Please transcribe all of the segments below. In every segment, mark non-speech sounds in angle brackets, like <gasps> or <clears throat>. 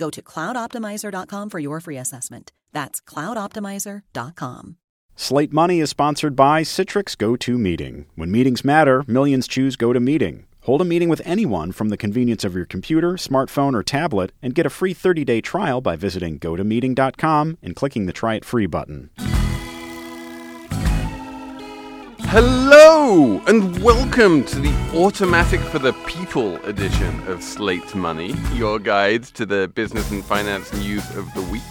Go to cloudoptimizer.com for your free assessment. That's cloudoptimizer.com. Slate Money is sponsored by Citrix GoToMeeting. When meetings matter, millions choose GoToMeeting. Hold a meeting with anyone from the convenience of your computer, smartphone, or tablet and get a free 30 day trial by visiting gotomeeting.com and clicking the Try It Free button. Hello, and welcome to the Automatic for the People edition of Slate Money, your guide to the business and finance news of the week.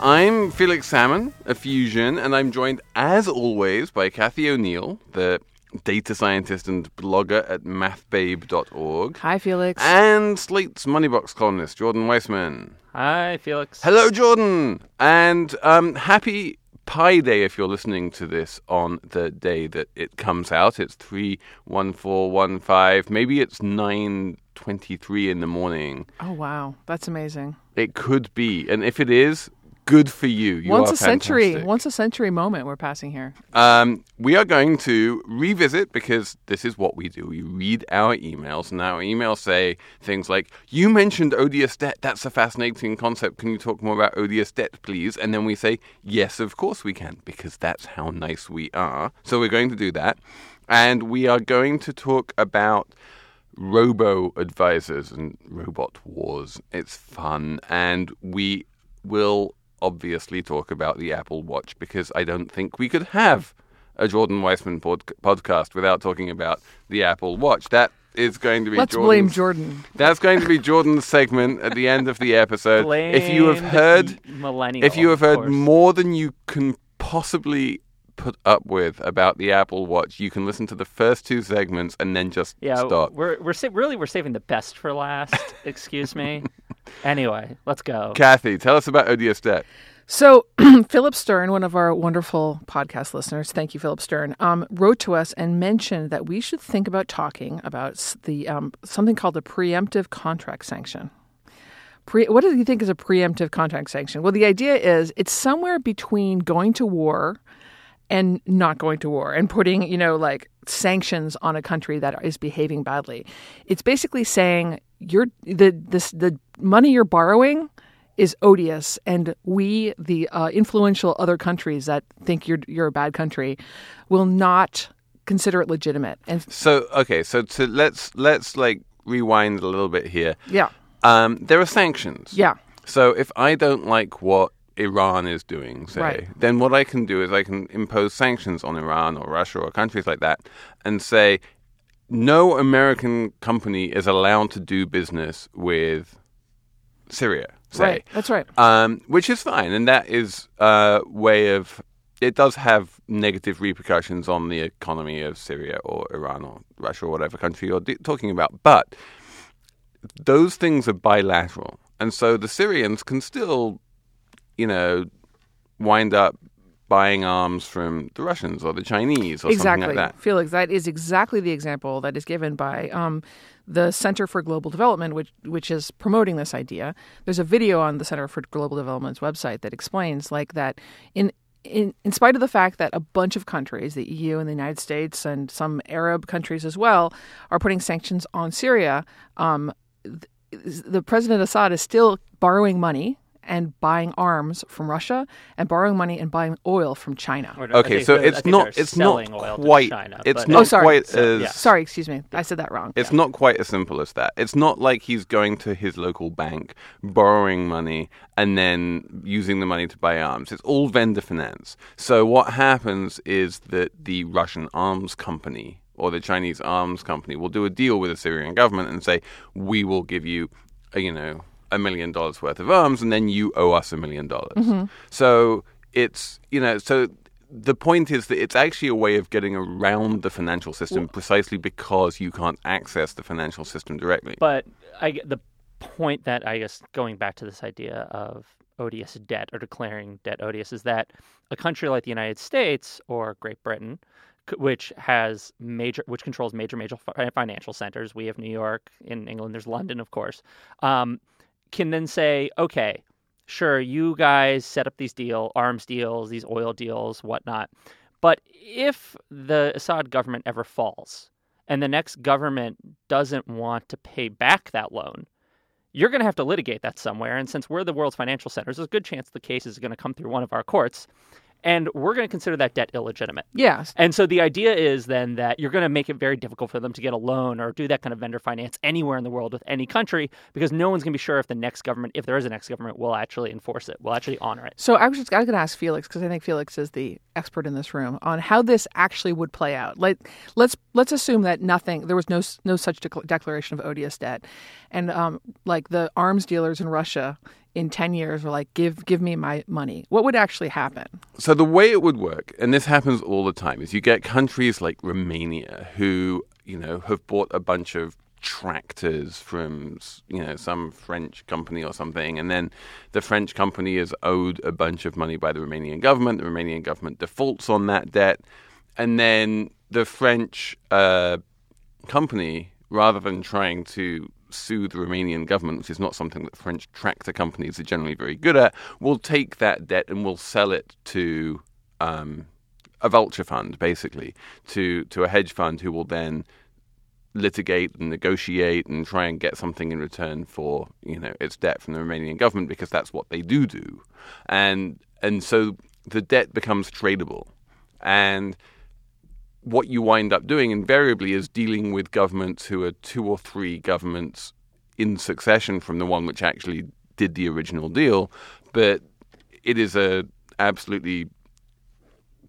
I'm Felix Salmon, a fusion, and I'm joined, as always, by Cathy O'Neil, the data scientist and blogger at mathbabe.org. Hi, Felix. And Slate's Moneybox columnist, Jordan Weissmann. Hi, Felix. Hello, Jordan. And um, happy Pi Day if you're listening to this on the day that it comes out. It's 31415. Maybe it's 923 in the morning. Oh, wow. That's amazing. It could be. And if it is, good for you. you once a century, fantastic. once a century moment we're passing here. Um, we are going to revisit because this is what we do. We read our emails, and our emails say things like, You mentioned odious debt. That's a fascinating concept. Can you talk more about odious debt, please? And then we say, Yes, of course we can, because that's how nice we are. So we're going to do that. And we are going to talk about robo advisors and robot wars. It's fun. And we will obviously talk about the Apple Watch because I don't think we could have a Jordan Weissmann pod- podcast without talking about the Apple Watch. That is going to be Let's blame Jordan. That's going to be Jordan's segment at the end of the episode. if you have heard millennial, if you have heard more than you can possibly put up with about the Apple Watch, you can listen to the first two segments and then just yeah, stop. we're we're sa- really we're saving the best for last. <laughs> excuse me. Anyway, let's go. Cathy, tell us about odious debt. So, <clears throat> Philip Stern, one of our wonderful podcast listeners, thank you, Philip Stern, um, wrote to us and mentioned that we should think about talking about the um, something called a preemptive contract sanction. Pre- what do you think is a preemptive contract sanction? Well, the idea is it's somewhere between going to war and not going to war and putting, you know, like sanctions on a country that is behaving badly. It's basically saying you're the this the money you're borrowing is odious, and we, the uh, influential other countries that think you're you're a bad country, will not consider it legitimate. And So okay, so to let's let's like rewind a little bit here. yeah, Um, there are sanctions. yeah, So if I don't like what Iran is doing, say, Right. then what I can do is I can impose sanctions on Iran or Russia or countries like that and say no American company is allowed to do business with Syria, say. right. That's right. Um, which is fine, and that is a way of. It does have negative repercussions on the economy of Syria or Iran or Russia or whatever country you're d- talking about, but those things are bilateral, and so the Syrians can still, you know, wind up buying arms from the Russians or the Chinese or exactly. something like that. Felix, that is exactly the example that is given by um, the Center for Global Development, which which is promoting this idea. There's a video on the Center for Global Development's website that explains like that in in, in spite of the fact that a bunch of countries, the EU and the United States and some Arab countries as well, are putting sanctions on Syria, um, th- the President Assad is still borrowing money and buying arms from Russia and borrowing money and buying oil from China. Or Okay, so it's not it's not selling quite China, it's not Oh, sorry. quite So, as yeah. Sorry, excuse me. I said that wrong. It's not quite as simple as that. It's not like he's going to his local bank, borrowing money, and then using the money to buy arms. It's all vendor finance. So what happens is that the Russian arms company or the Chinese arms company will do a deal with the Syrian government and say, "We will give you, uh, you know, a million dollars worth of arms, and then you owe us a million dollars." So it's you know so. The point is that it's actually a way of getting around the financial system precisely because you can't access the financial system directly. But I the point that I guess going back to this idea of odious debt or declaring debt odious is that a country like the United States or Great Britain, which has major, which controls major, major financial centers. We have New York in England. There's London, of course. Um, can then say, okay, sure, you guys set up these deal, arms deals, these oil deals, whatnot. But if the Assad government ever falls and the next government doesn't want to pay back that loan, you're going to have to litigate that somewhere. And since we're the world's financial centers, there's a good chance the case is going to come through one of our courts. And we're going to consider that debt illegitimate. Yes. And so the idea is then that you're going to make it very difficult for them to get a loan or do that kind of vendor finance anywhere in the world with any country because no one's going to be sure if the next government, if there is a next government, will actually enforce it, will actually honor it. So I was just I was going to ask Felix because I think Felix is the expert in this room on how this actually would play out. Like let's let's assume that nothing there was no no such dec- declaration of odious debt, and um, like the arms dealers in Russia in ten years were like give give me my money. What would actually happen? So the way it would work, and this happens all the time, is you get countries like Romania who, you know, have bought a bunch of tractors from, you know, some French company or something, and then the French company is owed a bunch of money by the Romanian government. The Romanian government defaults on that debt, and then the French uh, company, rather than trying to sue the Romanian government, which is not something that French tractor companies are generally very good at, will take that debt and will sell it to um, a vulture fund, basically, to to a hedge fund who will then litigate and negotiate and try and get something in return for you know its debt from the Romanian government because that's what they do do, and and so the debt becomes tradable, and what you wind up doing invariably is dealing with governments who are two or three governments in succession from the one which actually did the original deal, but it is a absolutely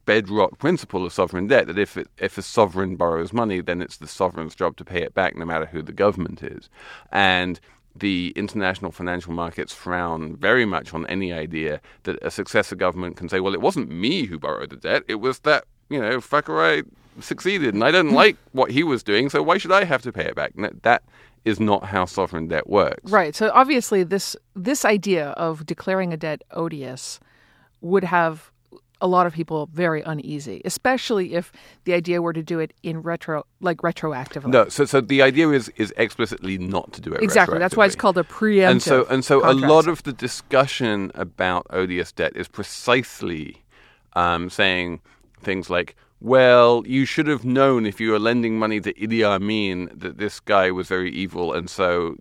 bedrock principle of sovereign debt that if it, if a sovereign borrows money, then it's the sovereign's job to pay it back, no matter who the government is, and the international financial markets frown very much on any idea that a successor government can say, "Well, it wasn't me who borrowed the debt; it was that you know fucker I succeeded, and I didn't like what he was doing, so why should I have to pay it back?" That, that is not how sovereign debt works. Right. So obviously this this idea of declaring a debt odious would have a lot of people very uneasy, especially if the idea were to do it in retro like retroactively. No, so so the idea is is explicitly not to do it. Exactly. That's why it's called a preemptive. And so and so a lot of the discussion about odious debt is precisely um, saying things like, "Well, you should have known if you were lending money to Idi Amin that this guy was very evil, and so."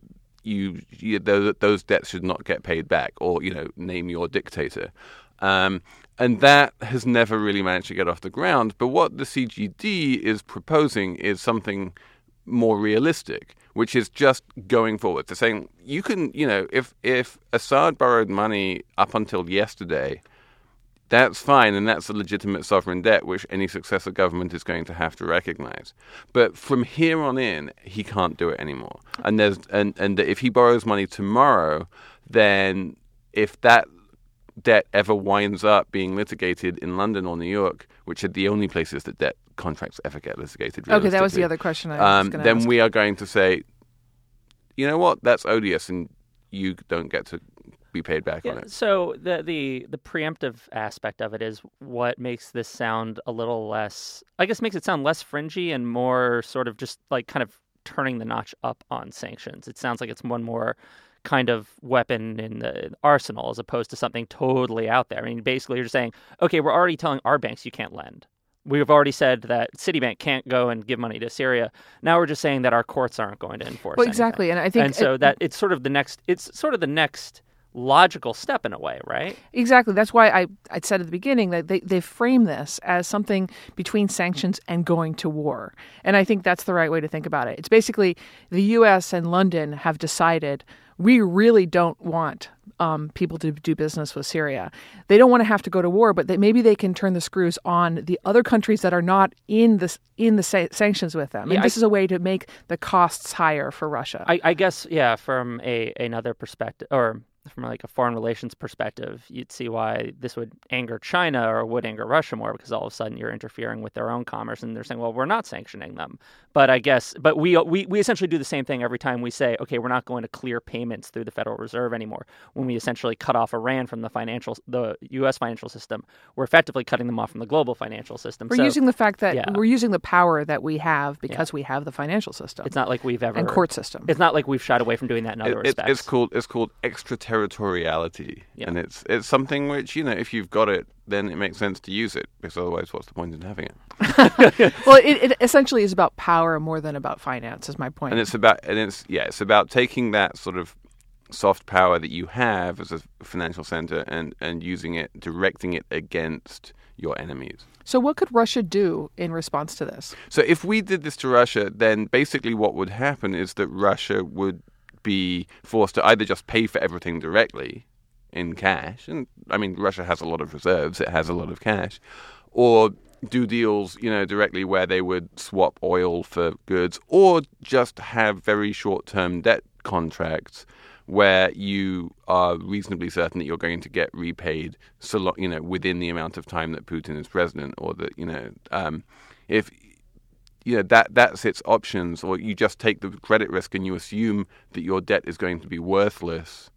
You, you those, those debts should not get paid back, or you know, name your dictator. Um, and that has never really managed to get off the ground. But what the CGD is proposing is something more realistic, which is just going forward. They're saying you can, you know, if if Assad borrowed money up until yesterday, that's fine, and that's a legitimate sovereign debt which any successive government is going to have to recognize. But from here on in, he can't do it anymore. And there's and and if he borrows money tomorrow, then if that debt ever winds up being litigated in London or New York, which are the only places that debt contracts ever get litigated. Okay, that was the other question I was um, then ask. we are going to say, you know what, that's odious, and you don't get to be paid back on it. so the the the preemptive aspect of it is what makes this sound a little less I guess makes it sound less fringy and more sort of just like kind of turning the notch up on sanctions. It sounds like it's one more kind of weapon in the arsenal as opposed to something totally out there. I mean basically you're saying, okay, we're already telling our banks you can't lend. We've already said that Citibank can't go and give money to Syria. Now we're just saying that our courts aren't going to enforce. Well, anything. exactly, and I think and so it- that it's sort of the next. It's sort of the next logical step in a way, right? Exactly. That's why I, I said at the beginning that they, they frame this as something between sanctions and going to war. And I think that's the right way to think about it. It's basically the U.S. and London have decided we really don't want um, people to do business with Syria. They don't want to have to go to war, but they, maybe they can turn the screws on the other countries that are not in this in the sa- sanctions with them. Yeah, and this I- is a way to make the costs higher for Russia. I, I guess, yeah, from a another perspective, or from like a foreign relations perspective, you'd see why this would anger China or would anger Russia more because all of a sudden you're interfering with their own commerce and they're saying, well, we're not sanctioning them. But I guess, but we we we essentially do the same thing every time we say, okay, we're not going to clear payments through the Federal Reserve anymore. When we essentially cut off Iran from the financial, the U.S. financial system, we're effectively cutting them off from the global financial system. we're So using the fact that yeah. we're using the power that we have because we have the financial system it's not like we've ever and court system. It's not like we've shied away from doing that in other It- it- respects. it's called it's called extraterritoriality, Yeah. and it's it's something which you know if you've got it, then it makes sense to use it because otherwise, what's the point in having it? <laughs> well, it, it essentially is about power more than about finance. Is my point. And it's about and it's yeah, it's about taking that sort of soft power that you have as a financial center and and using it, directing it against your enemies. so, what could Russia do in response to this? So if we did this to Russia, then basically what would happen is that Russia would be forced to either just pay for everything directly in cash, and I mean Russia has a lot of reserves, it has a lot of cash, or do deals, you know, directly where they would swap oil for goods, or just have very short-term debt contracts where you are reasonably certain that you're going to get repaid, so you know, within the amount of time that Putin is president, or that you know, um, if you know that that's its options, or you just take the credit risk and you assume that your debt is going to be worthless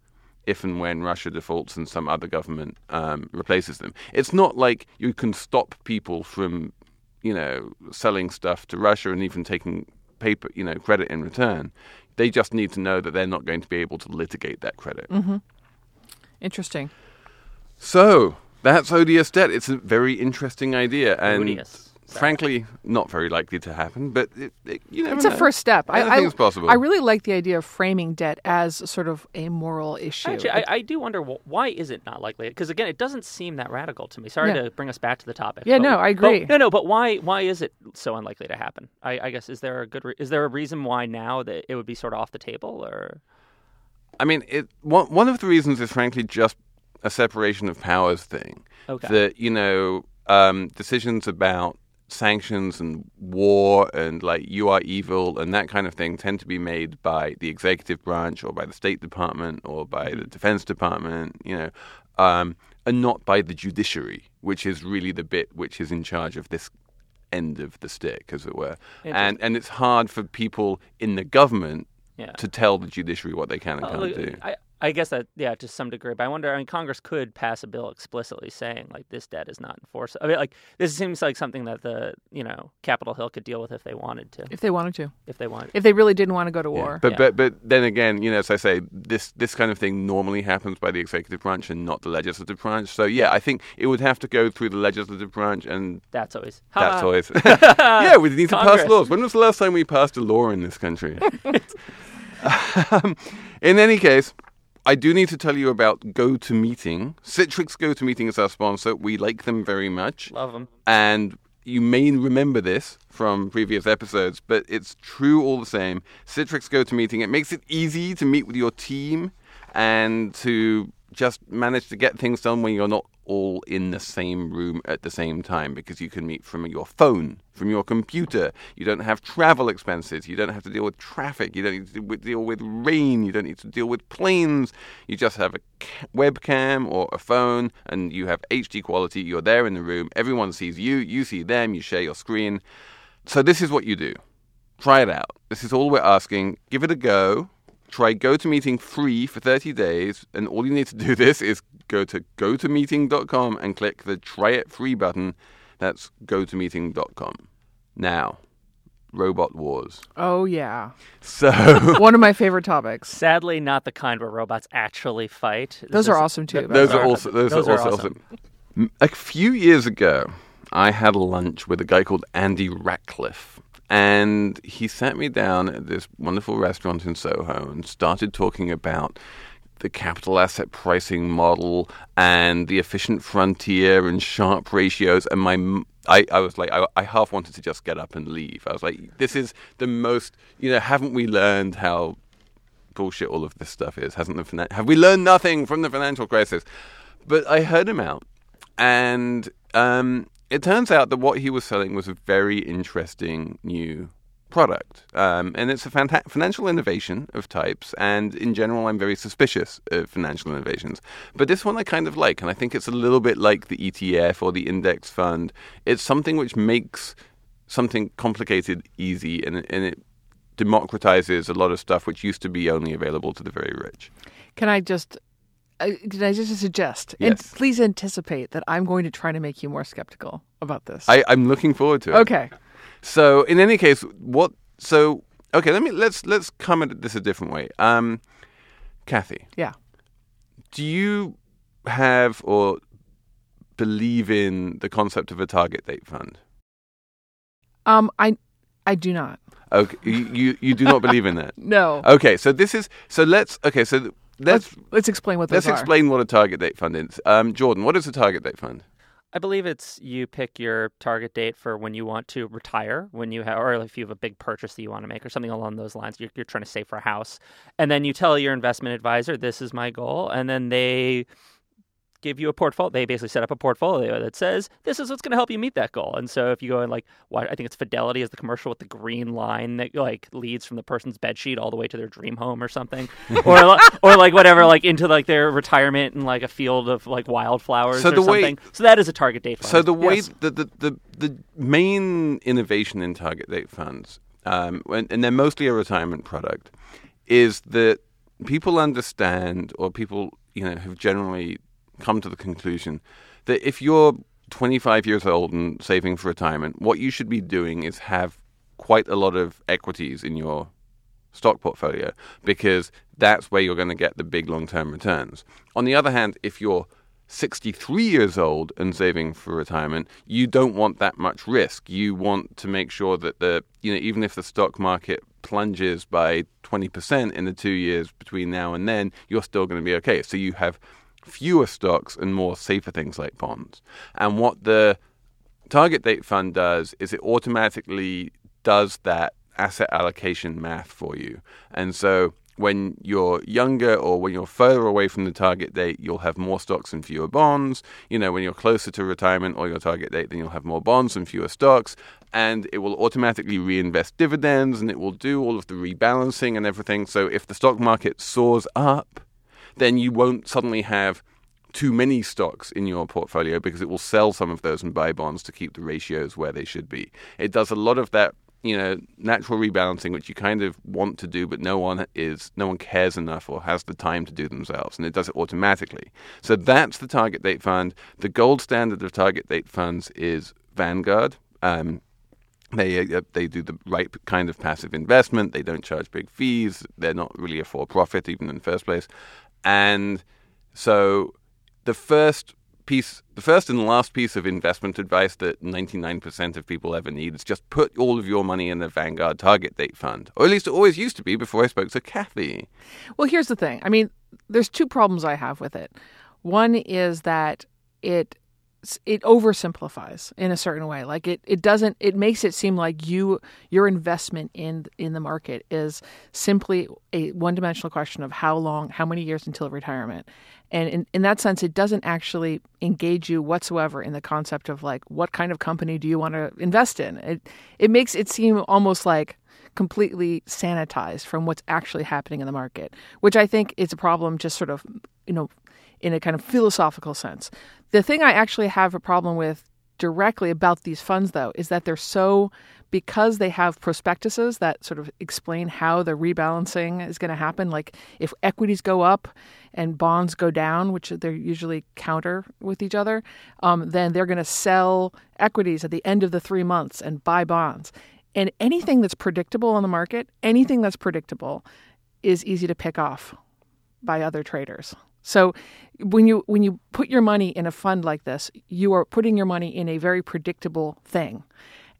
if and when Russia defaults and some other government um, replaces them. It's not like you can stop people from, you know, selling stuff to Russia and even taking paper, you know, credit in return. They just need to know that they're not going to be able to litigate that credit. Interesting. So that's odious debt. It's a very interesting idea, and Odious. Frankly, not very likely to happen. But it, it, you never It's a first step. I, I, Anything's possible. I really like the idea of framing debt as sort of a moral issue. Actually, I, I do wonder wh- why is it not likely? Because again, it doesn't seem that radical to me. Sorry Yeah. to bring us back to the topic. Yeah, but- no, I but- agree. no, no, but why? Why is it so unlikely to happen? I, I guess is there a good? Re- is there a reason why now that it would be sort of off the table, or I mean, it, one one of the reasons is frankly just a separation of powers thing. Okay. That you know, um, decisions about sanctions and war and like you are evil and that kind of thing tend to be made by the executive branch or by the State Department or by the Defense Department. You know. Um, and not by the judiciary, which is really the bit which is in charge of this end of the stick, as it were. And and it's hard for people in the government Yeah. to tell the judiciary what they can and Uh, can't look, do. I, I guess that yeah, to some degree. But I wonder. I mean, Congress could pass a bill explicitly saying like this debt is not enforceable. I mean, like this seems like something that the you know Capitol Hill could deal with if they wanted to. if they wanted to, If they wanted. if they really didn't want to go to Yeah. war. But Yeah. but but then again, you know, as I say, this this kind of thing normally happens by the executive branch and not the legislative branch. So yeah, I think it would have to go through the legislative branch, and That's always. that's Ha! always <laughs> <laughs> yeah. We need to pass laws. When was the last time we passed a law in this country? <laughs> um, in any case, I do need to tell you about GoToMeeting. Citrix GoToMeeting is our sponsor. We like them very much. Love them. And you may remember this from previous episodes, but it's true all the same. Citrix GoToMeeting, it makes it easy to meet with your team and to just manage to get things done when you're not all in the same room at the same time because you can meet from your phone, from your computer. You don't have travel expenses. You don't have to deal with traffic. You don't need to deal with rain. You don't need to deal with planes. You just have a webcam or a phone and you have HD quality. You're there in the room. Everyone sees you. You see them. You share your screen. So, this is what you do. Try it out. This is all we're asking. Give it a go try GoToMeeting free for 30 days. And all you need to do <laughs> this is go to gotomeeting.com and click the try it free button. That's gotomeeting.com. Now, robot wars. Oh, yeah. So, <laughs> One of my favorite topics. Sadly, not the kind where robots actually fight. Those This are is- awesome too. by those are way. also those, Those are are also awesome. awesome. A few years ago, I had lunch with a guy called Andy Rachleff. And he sat me down at this wonderful restaurant in Soho and started talking about the capital asset pricing model and the efficient frontier and Sharpe ratios. And my, I, I was like, I, I half wanted to just get up and leave. I was like, this is the most, you know, haven't we learned how bullshit all of this stuff is? Hasn't the have we learned nothing from the financial crisis? But I heard him out, and um, it turns out that what he was selling was a very interesting new product, um, and it's a fanta- financial innovation of types. And in general, I'm very suspicious of financial innovations, but this one I kind of like, and I think it's a little bit like the ETF or the index fund. It's something which makes something complicated easy, and, and it democratizes a lot of stuff which used to be only available to the very rich. Can I just? Uh, did I just suggest? Yes. And please anticipate that I'm going to try to make you more skeptical about this. I, I'm looking forward to it. okay. So in any case, what? So okay, let me let's let's come at this a different way. Um, Cathy, Yeah. do you have or believe in the concept of a target date fund? Um. I. I do not. Okay, you you, do not believe in that. <laughs> No. Okay, so this is so let's okay so let's let's let's explain what let's are. explain what a target date fund is. Um, Jordan, what is a target date fund? I believe it's you pick your target date for when you want to retire, when you have, or if you have a big purchase that you want to make, or something along those lines. You're, you're trying to save for a house, and then you tell your investment advisor, "This is my goal," and then they give you a portfolio. They basically set up a portfolio that says, "This is what's going to help you meet that goal." And so if you go and like, what I think it's Fidelity is the commercial with the green line that like leads from the person's bed sheet all the way to their dream home or something, <laughs> or or like whatever, like into like their retirement in like a field of like wildflowers So or the way- something. so that is a target date fund. So the way Yes. the, the, the, the main innovation in target date funds, um, and, and they're mostly a retirement product, is that people understand or people you know have generally come to the conclusion that if you're 25 years old and saving for retirement, what you should be doing is have quite a lot of equities in your stock portfolio because that's where you're going to get the big long term returns. On the other hand, if you're 63 years old and saving for retirement, you don't want that much risk. You want to make sure that the, you know, even if the stock market plunges by 20% in the two years between now and then, you're still going to be okay. So you have fewer stocks and more safer things like bonds. And what the target date fund does is it automatically does that asset allocation math for you. And so when you're younger or when you're further away from the target date, you'll have more stocks and fewer bonds. You know, when you're closer to retirement or your target date, then you'll have more bonds and fewer stocks. And it will automatically reinvest dividends and it will do all of the rebalancing and everything. So if the stock market soars up, then you won't suddenly have too many stocks in your portfolio because it will sell some of those and buy bonds to keep the ratios where they should be. It does a lot of that, you know, natural rebalancing which you kind of want to do but no one is no one cares enough or has the time to do themselves and it does it automatically. So that's the target date fund. The gold standard of target date funds is Vanguard. Um, they uh, they do the right kind of passive investment. They don't charge big fees. They're not really a for profit even in the first place. And so the first piece, the first and last piece of investment advice that 99% of people ever need is just put all of your money in the Vanguard Target Date Fund. Or at least it always used to be before I spoke to Cathy. Well, here's the thing. I mean, there's two problems I have with it. One is that it it oversimplifies in a certain way. Like it, it doesn't it makes it seem like you your investment in in the market is simply a one-dimensional question of how long how many years until retirement. And in, in that sense it doesn't actually engage you whatsoever in the concept of like what kind of company do you want to invest in? It it makes it seem almost like completely sanitized from what's actually happening in the market which i think is a problem just sort of you know in a kind of philosophical sense. The thing I actually have a problem with directly about these funds, though, is that they're so, because they have prospectuses that sort of explain how the rebalancing is going to happen. Like if equities go up and bonds go down, which they're usually counter with each other, um, then they're going to sell equities at the end of the three months and buy bonds. And anything that's predictable on the market, anything that's predictable, is easy to pick off by other traders. So when you when you put your money in a fund like this, you are putting your money in a very predictable thing.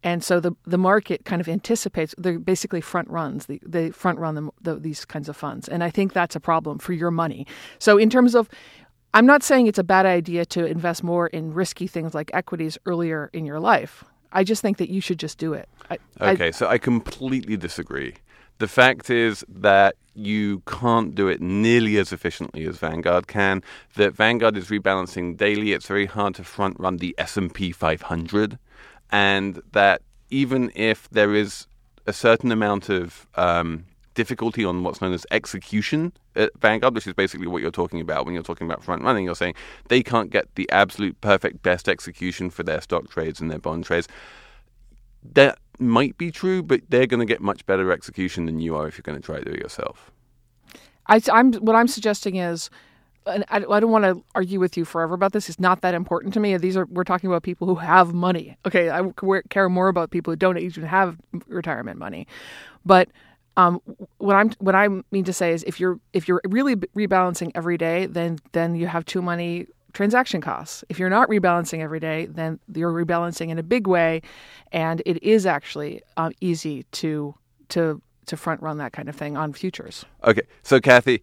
And so the the market kind of anticipates they're basically front runs the they front run the, the, these kinds of funds, and I think that's a problem for your money. So in terms of I'm not saying it's a bad idea to invest more in risky things like equities earlier in your life. I just think that you should just do it. I, okay, I, so I completely disagree. The fact is that you can't do it nearly as efficiently as Vanguard can. That Vanguard is rebalancing daily. It's very hard to front run the S&P 500 and that even if there is a certain amount of um, difficulty on what's known as execution at Vanguard, which is basically what you're talking about when you're talking about front running. You're saying they can't get the absolute perfect best execution for their stock trades and their bond trades. That might be true, but they're going to get much better execution than you are if you're going to try to do it yourself. I, am what I'm suggesting is, I, I don't want to argue with you forever about this. It's not that important to me. These are we're talking about people who have money. Okay, I care more about people who don't even have retirement money, but. Um, what I'm what I mean to say is if you're if you're really rebalancing every day, then then you have too many transaction costs. If you're not rebalancing every day, then you're rebalancing in a big way, and it is actually uh, easy to to to front run that kind of thing on futures. Okay, so Cathy,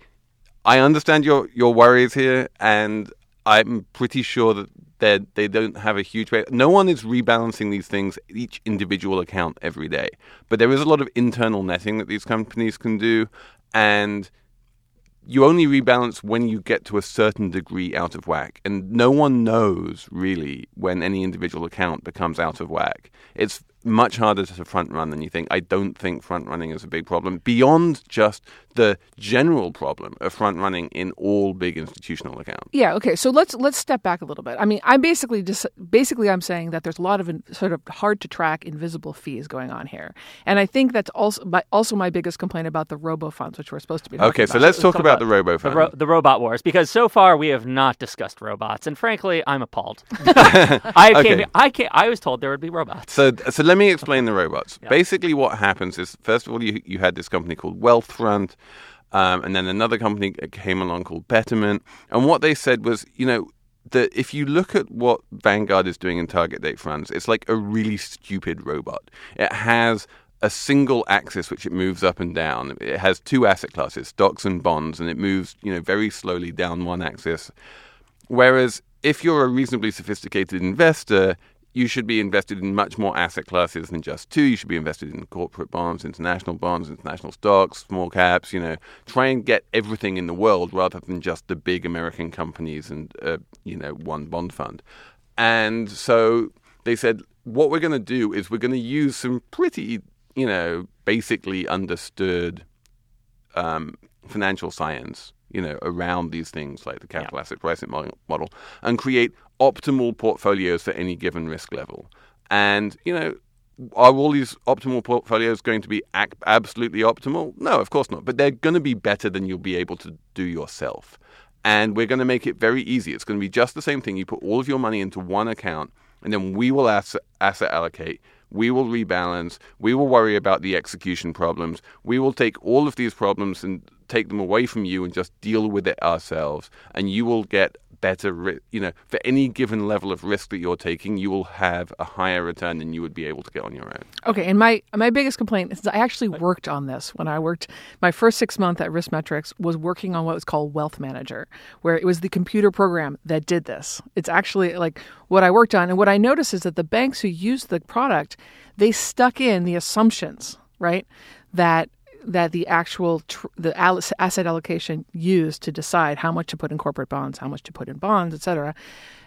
I understand your your worries here, and I'm pretty sure that they they don't have a huge. Way. No one is rebalancing these things each individual account every day, but there is a lot of internal netting that these companies can do, and you only rebalance when you get to a certain degree out of whack. And no one knows really when any individual account becomes out of whack. It's much harder to front run than you think. I don't think front running is a big problem beyond just the general problem of front running in all big institutional accounts. Yeah. Okay. So let's let's step back a little bit. I mean, I'm basically just basically I'm saying that there's a lot of in, sort of hard to track invisible fees going on here, and I think that's also my, also my biggest complaint about the robo funds, which we're supposed to be. Okay. So let's talk, about, about, the robo funds, the, ro- the, robot wars, because so far we have not discussed robots, and frankly, I'm appalled. <laughs> I okay. came, I came, I was told there would be robots. So so let me explain the robots. Yeah. Basically, what happens is first of all, you you had this company called Wealthfront. Um, and then another company came along called Betterment. And what they said was, you know, that if you look at what Vanguard is doing in target date funds, it's like a really stupid robot. It has a single axis which it moves up and down. It has two asset classes, stocks and bonds, and it moves, you know, very slowly down one axis. Whereas if you're a reasonably sophisticated investor, you should be invested in much more asset classes than just two. You should be invested in corporate bonds, international bonds, international stocks, small caps. You know, try and get everything in the world rather than just the big American companies and uh, you know one bond fund. And so they said, what we're going to do is we're going to use some pretty you know basically understood um, financial science you know, around these things like the capital yeah. asset pricing model and create optimal portfolios for any given risk level. And, you know, are all these optimal portfolios going to be absolutely optimal? No, of course not. But they're going to be better than you'll be able to do yourself. And we're going to make it very easy. It's going to be just the same thing. You put all of your money into one account, and then we will asset, asset allocate. We will rebalance. We will worry about the execution problems. We will take all of these problems and take them away from you and just deal with it ourselves, and you will get better, you know, for any given level of risk that you're taking, you will have a higher return than you would be able to get on your own. Okay, and my my biggest complaint is I actually worked on this when I worked my first six months at Riskmetrics was working on what was called Wealth Manager, where it was the computer program that did this. It's actually like what I worked on, and what I noticed is that the banks who used the product, they stuck in the assumptions, right, that that the actual tr- the asset allocation used to decide how much to put in corporate bonds, how much to put in bonds, et cetera,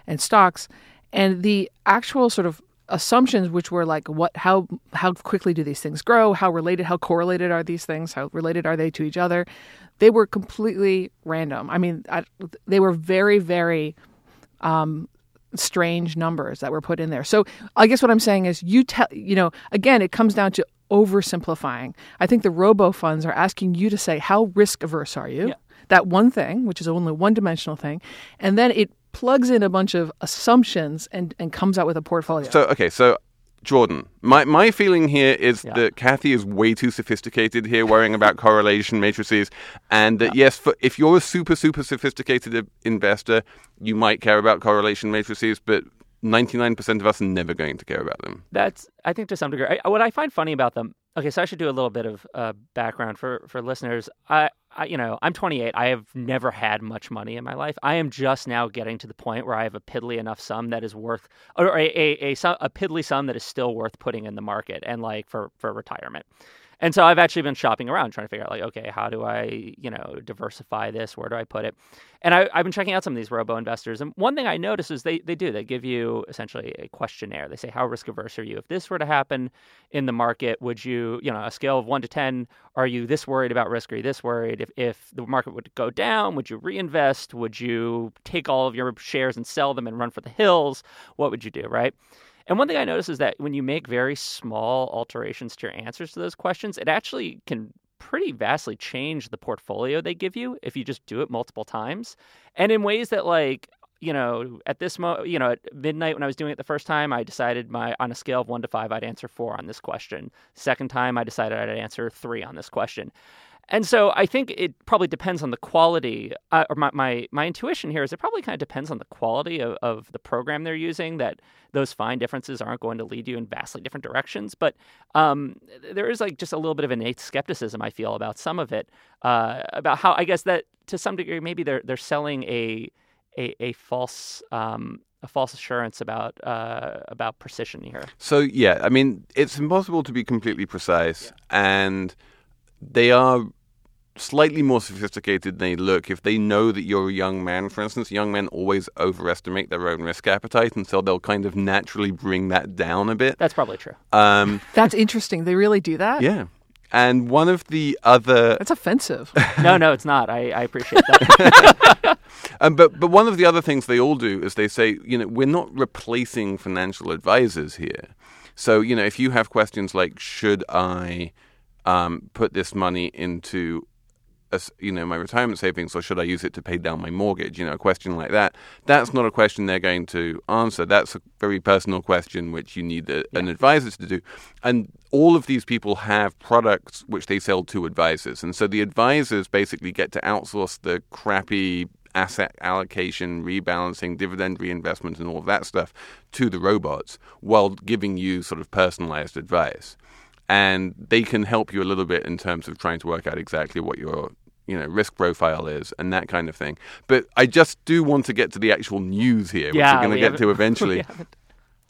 and stocks, and the actual sort of assumptions which were like what how how quickly do these things grow? How related how correlated are these things? How related are they to each other? They were completely random. I mean I, they were very very um, strange numbers that were put in there. So i guess what i'm saying is you tell you know again it comes down to oversimplifying. I think the robo funds are asking you to say, how risk averse are you? Yeah. That one thing, which is only one dimensional thing. And then it plugs in a bunch of assumptions and, and comes out with a portfolio. So, okay, so Jordan, my, my feeling here is yeah. that Cathy is way too sophisticated here, worrying about correlation matrices, and that yeah. yes, for, if you're a super super sophisticated investor, you might care about correlation matrices, but 99% of us are never going to care about them. That's, I think, to some degree. I, what I find funny about them. Okay, so I should do a little bit of uh, background for for listeners. I, I, you know, I'm 28. I have never had much money in my life. I am just now getting to the point where I have a piddly enough sum that is worth, or a a, a, a piddly sum that is still worth putting in the market and like for for retirement. And so I've actually been shopping around trying to figure out like, okay, how do I, you know, diversify this? Where do I put it? And I, have been checking out some of these robo investors. And one thing I notice is they, they do, they give you essentially a questionnaire. They say, how risk averse are you? If this were to happen in the market, would you, you know, a scale of one to 10, are you this worried about risk? Are you this worried? If, if the market would go down, would you reinvest? Would you take all of your shares and sell them and run for the hills? What would you do, right? And one thing I notice is that when you make very small alterations to your answers to those questions, it actually can pretty vastly change the portfolio they give you if you just do it multiple times. And in ways that like you know, at this mo, you know, at midnight when I was doing it the first time, I decided my on a scale of one to five, I'd answer four on this question. Second time, I decided I'd answer three on this question. And so I think it probably depends on the quality, uh, or my, my, my intuition here is it probably kind of depends on the quality of, of the program they're using, that those fine differences aren't going to lead you in vastly different directions. But um, there is like just a little bit of innate skepticism, I feel, about some of it, uh, about how I guess that to some degree maybe they're, they're selling a, a, a false um, a false assurance about uh, about precision here. So yeah, I mean, it's impossible to be completely precise, yeah. and they are slightly more sophisticated than they look. If they know that you're a young man, for instance, young men always overestimate their own risk appetite, and so they'll kind of naturally bring that down a bit. That's probably true. Um, <laughs> That's interesting. They really do that? Yeah. And one of the other That's offensive. <laughs> no, no, it's not. I, I appreciate that. <laughs> um, but but one of the other things they all do is they say, you know, we're not replacing financial advisors here. So, you know, if you have questions like, should I um, put this money into you know my retirement savings or should I use it to pay down my mortgage? You know, a question like that. That's not a question they're going to answer. That's a very personal question which you need a, yeah. an advisor to do. And all of these people have products which they sell to advisors, and so the advisors basically get to outsource the crappy asset allocation, rebalancing, dividend reinvestment, and all of that stuff to the robots while giving you sort of personalized advice and they can help you a little bit in terms of trying to work out exactly what your you know risk profile is and that kind of thing. But I just do want to get to the actual news here, yeah, which we're going to <laughs> get to eventually.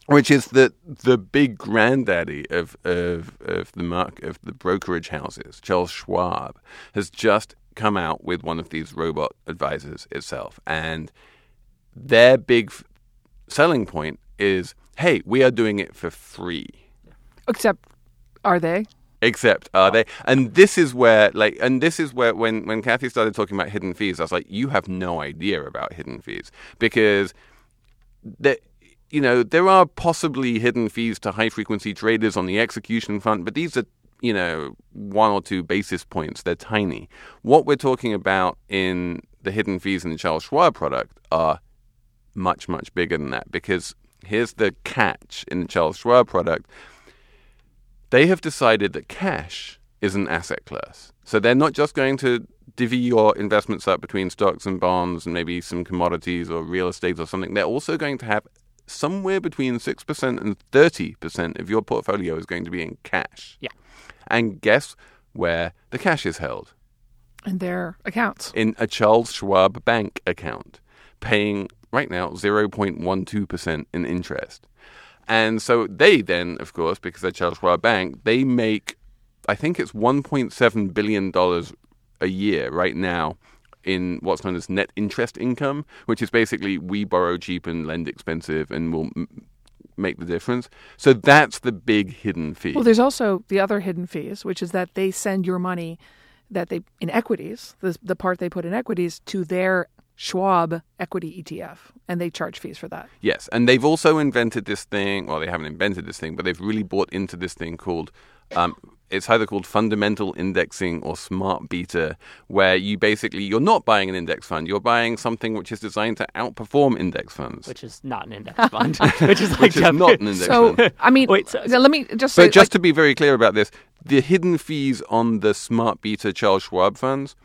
Which is that the big granddaddy of, of of the mark of the brokerage houses, Charles Schwab, has just come out with one of these robot advisors itself, and their big f- selling point is, "Hey, we are doing it for free." Except are they? Except are they? And this is where, like, and this is where when when Cathy started talking about hidden fees, I was like, you have no idea about hidden fees because that you know there are possibly hidden fees to high frequency traders on the execution front, but these are you know one or two basis points. They're tiny. What we're talking about in the hidden fees in the Charles Schwab product are much much bigger than that because here's the catch in the Charles Schwab product they have decided that cash is an asset class. So they're not just going to divvy your investments up between stocks and bonds and maybe some commodities or real estate or something, they're also going to have somewhere between 6% and 30% of your portfolio is going to be in cash. Yeah. And guess where the cash is held? in their accounts. In a Charles Schwab bank account, paying right now 0.12% in interest. And so they then, of course, because they're Charles Schwab Bank, they make, I think it's $1.7 billion a year right now in what's known as net interest income, which is basically we borrow cheap and lend expensive and we'll make the difference. So that's the big hidden fee. Well, there's also the other hidden fees, which is that they send your money that they in equities, the, the part they put in equities, to their Schwab equity ETF, and they charge fees for that. Yes, and they've also invented this thing. Well, they haven't invented this thing, but they've really bought into this thing called. Um, it's either called fundamental indexing or smart beta, where you basically you're not buying an index fund, you're buying something which is designed to outperform index funds, which is not an index fund, <laughs> which is like which is not an index So, fund. I mean, Wait, so- now let me just say, But just like, to be very clear about this, the hidden fees on the smart beta Charles Schwab funds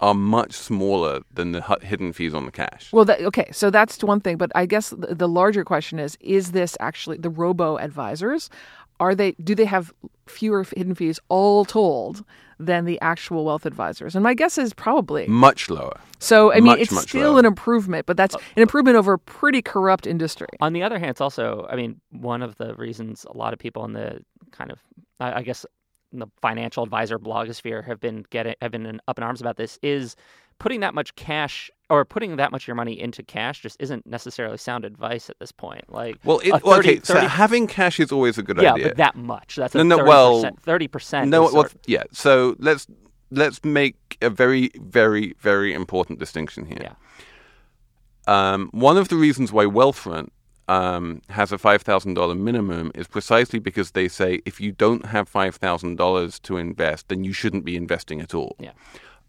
are much smaller than the hidden fees on the cash. Well, that, okay, so that's one thing, but I guess the, the larger question is: Is this actually the robo advisors? Are they? Do they have fewer hidden fees all told than the actual wealth advisors? And my guess is probably. Much lower. So I mean, much, it's much still lower. an improvement, but that's an improvement over a pretty corrupt industry. On the other hand, it's also, I mean, one of the reasons a lot of people in the kind of, I I guess, in the financial advisor blogosphere have been getting, have been in, up in arms about this is putting that much cash or putting that much of your money into cash just isn't necessarily sound advice at this point. Like, Well, it, a well, 30 okay, so having cash is always a good yeah, idea. but that much. That's a No, no, 30%, well, 30%. no, well, yeah. So let's let's make a very, very, very important distinction here. Yeah. Um, one of the reasons why Wealthfront um, has a five thousand dollar minimum is precisely because they say if you don't have five thousand dollars to invest, then you shouldn't be investing at all. Yeah.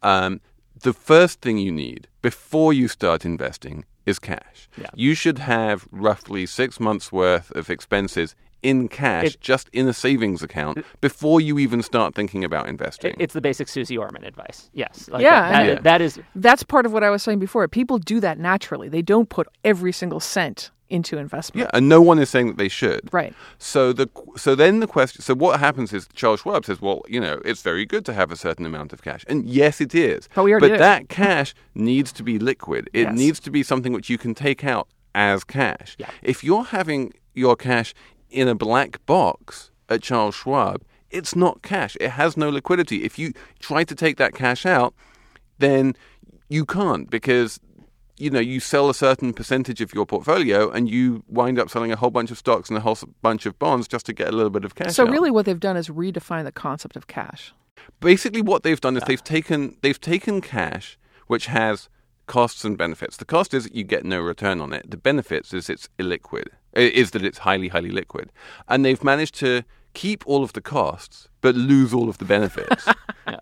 Um, the first thing you need before you start investing is cash. Yeah. You should have roughly six months worth of expenses in cash, It- just in a savings account, before you even start thinking about investing. It- It's the basic Suze Orman advice. Yes. Like Yeah, that- and- that- that is That's part of what I was saying before. People do that naturally. They don't put every single cent into investment. yeah, and no one is saying that they should. Right. So the so then the question so what happens is Charles Schwab says, well, you know, it's very good to have a certain amount of cash, and yes, it is. But we already but that cash <laughs> needs to be liquid. It Yes. needs to be something which you can take out as cash. Yeah. If you're having your cash in a black box at Charles Schwab, it's not cash. It has no liquidity. If you try to take that cash out, then you can't because you know you sell a certain percentage of your portfolio and you wind up selling a whole bunch of stocks and a whole bunch of bonds just to get a little bit of cash So out. really, what they've done is redefine the concept of cash. basically what they've done is they've taken they've taken cash which has costs and benefits the cost is that you get no return on it the benefits is it's illiquid is that it's highly highly liquid and they've managed to keep all of the costs but lose all of the benefits <laughs> yeah.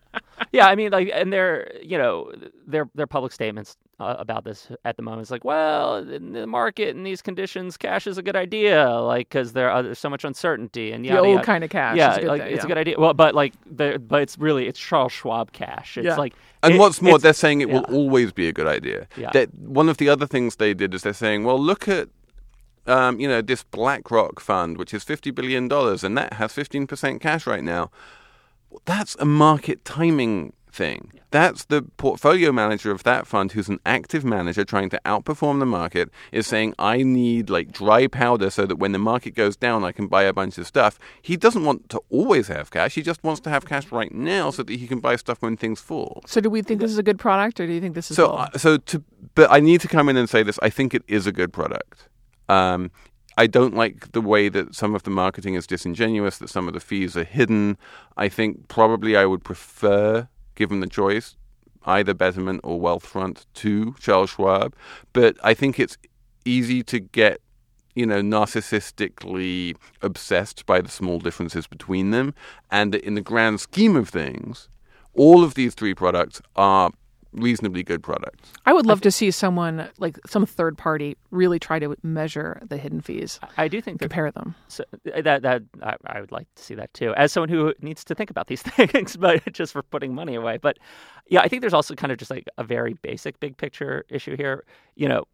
Yeah, I mean, like, and their, you know, their their public statements uh, about this at the moment is like, well, in the market in these conditions, cash is a good idea, like, because there are, there's so much uncertainty and The yada, old yada. kind of cash. Yeah, is a good like, thing, it's a good idea. Well, but like, the, but it's really it's Charles Schwab cash. It's Yeah. like, And it- what's more, they're saying it will always be a good idea. Yeah. That one of the other things they did is they're saying, well, look at, um, you know, this BlackRock fund, which is fifty billion dollars, and that has fifteen percent cash right now. That's a market timing thing. That's the portfolio manager of that fund, who's an active manager trying to outperform the market, is saying, I need like dry powder so that when the market goes down, I can buy a bunch of stuff. He doesn't want to always have cash. He just wants to have cash right now so that he can buy stuff when things fall. So do we think this is a good product, or do you think this is So, uh, so to, but I need to come in and say this. I think it is a good product. Um, I don't like the way that some of the marketing is disingenuous. That some of the fees are hidden. I think probably I would prefer, given the choice, either Betterment or Wealthfront to Charles Schwab. But I think it's easy to get you know, narcissistically obsessed by the small differences between them, and in the grand scheme of things, all of these three products are reasonably good products. I would love to see someone like some third party really try to measure the hidden fees, I do think that compare them. So uh, that that I, I would like to see that too, as someone who needs to think about these <laughs> things, but just for putting money away. But yeah, I think there's also kind of just like a very basic big picture issue here. You know,